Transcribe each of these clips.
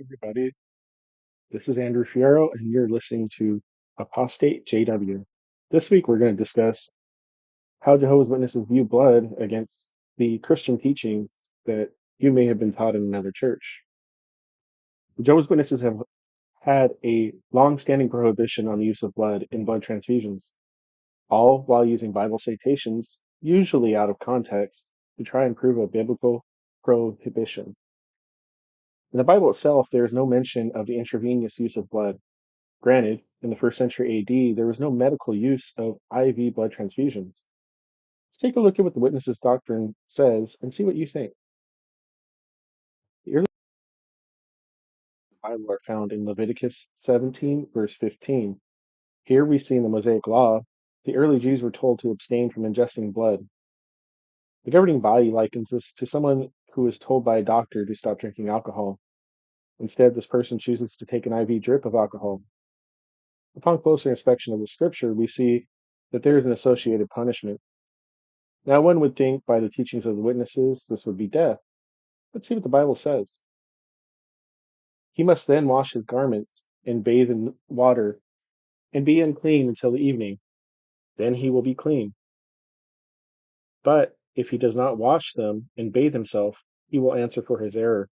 everybody. This is Andrew Fierro, and you're listening to Apostate JW. This week, we're going to discuss how Jehovah's Witnesses view blood against the Christian teachings that you may have been taught in another church. Jehovah's Witnesses have had a long-standing prohibition on the use of blood in blood transfusions, all while using Bible citations, usually out of context, to try and prove a biblical prohibition. In the Bible itself, there is no mention of the intravenous use of blood. Granted, in the first century AD, there was no medical use of IV blood transfusions. Let's take a look at what the Witnesses Doctrine says and see what you think. The early Bible are found in Leviticus 17, verse 15. Here we see in the Mosaic Law, the early Jews were told to abstain from ingesting blood. The governing body likens this to someone who is told by a doctor to stop drinking alcohol. Instead, this person chooses to take an IV drip of alcohol. Upon closer inspection of the scripture, we see that there is an associated punishment. Now, one would think by the teachings of the witnesses, this would be death. Let's see what the Bible says. He must then wash his garments and bathe in water and be unclean until the evening. Then he will be clean. But if he does not wash them and bathe himself, he will answer for his error.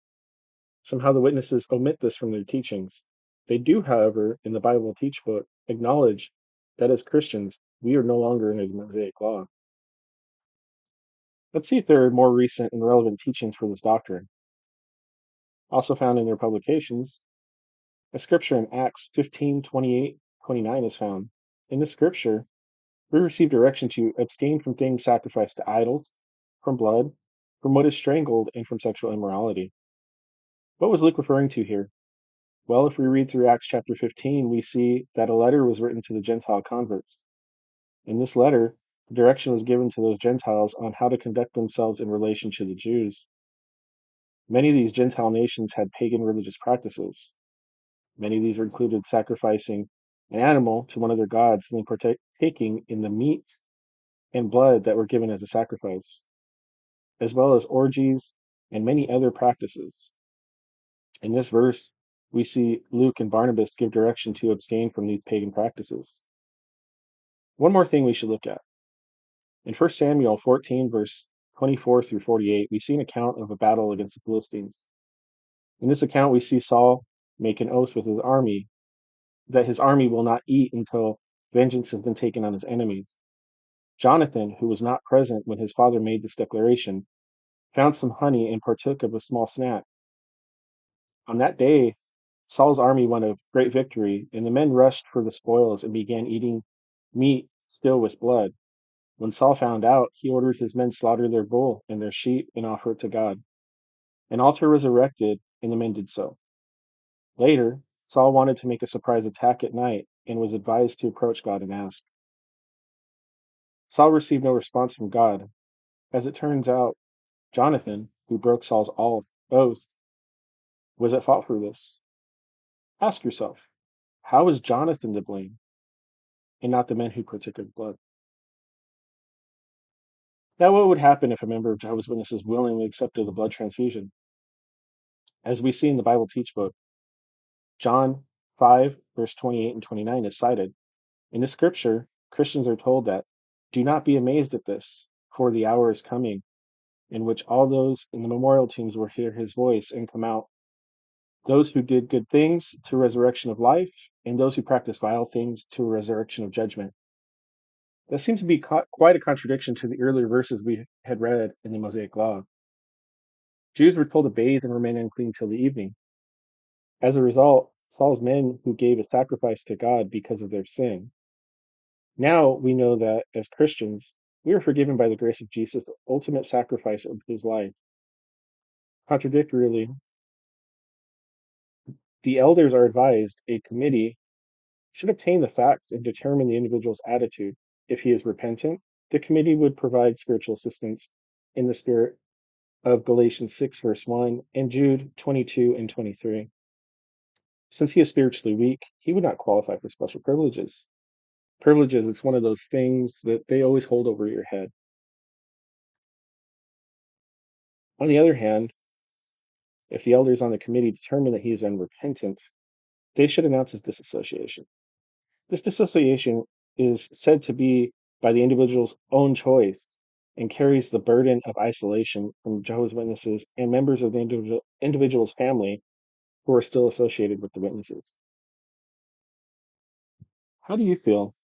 Somehow the witnesses omit this from their teachings. They do, however, in the Bible Teach Book, acknowledge that as Christians, we are no longer in the Mosaic Law. Let's see if there are more recent and relevant teachings for this doctrine. Also found in their publications, a scripture in Acts 15 28 29 is found. In this scripture, we receive direction to abstain from things sacrificed to idols, from blood, from what is strangled, and from sexual immorality. What was Luke referring to here? Well, if we read through Acts chapter 15, we see that a letter was written to the Gentile converts. In this letter, the direction was given to those Gentiles on how to conduct themselves in relation to the Jews. Many of these Gentile nations had pagan religious practices. Many of these were included sacrificing an animal to one of their gods and then partaking in the meat and blood that were given as a sacrifice, as well as orgies and many other practices. In this verse, we see Luke and Barnabas give direction to abstain from these pagan practices. One more thing we should look at. In 1 Samuel 14, verse 24 through 48, we see an account of a battle against the Philistines. In this account, we see Saul make an oath with his army that his army will not eat until vengeance has been taken on his enemies. Jonathan, who was not present when his father made this declaration, found some honey and partook of a small snack. On that day, Saul's army won a great victory, and the men rushed for the spoils and began eating meat still with blood. When Saul found out, he ordered his men slaughter their bull and their sheep and offer it to God. An altar was erected, and the men did so. Later, Saul wanted to make a surprise attack at night and was advised to approach God and ask. Saul received no response from God. As it turns out, Jonathan, who broke Saul's oath, was at fault for this. Ask yourself, how is Jonathan to blame and not the men who partook of blood? Now, what would happen if a member of Jehovah's Witnesses willingly accepted the blood transfusion? As we see in the Bible Teach Book, John 5, verse 28 and 29 is cited. In the scripture, Christians are told that, Do not be amazed at this, for the hour is coming, in which all those in the memorial tombs will hear his voice and come out. Those who did good things to resurrection of life, and those who practice vile things to a resurrection of judgment. That seems to be quite a contradiction to the earlier verses we had read in the Mosaic Law. Jews were told to bathe and remain unclean till the evening. As a result, Saul's men who gave a sacrifice to God because of their sin. Now we know that as Christians, we are forgiven by the grace of Jesus' the ultimate sacrifice of his life. Contradictorily, the elders are advised a committee should obtain the facts and determine the individual's attitude. If he is repentant, the committee would provide spiritual assistance in the spirit of Galatians 6, verse 1, and Jude 22 and 23. Since he is spiritually weak, he would not qualify for special privileges. Privileges, it's one of those things that they always hold over your head. On the other hand, If the elders on the committee determine that he is unrepentant, they should announce his disassociation. This disassociation is said to be by the individual's own choice and carries the burden of isolation from Jehovah's Witnesses and members of the individual's family who are still associated with the witnesses. How do you feel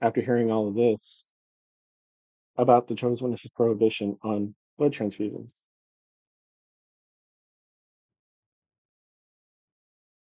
after hearing all of this about the Jehovah's Witnesses prohibition on blood transfusions?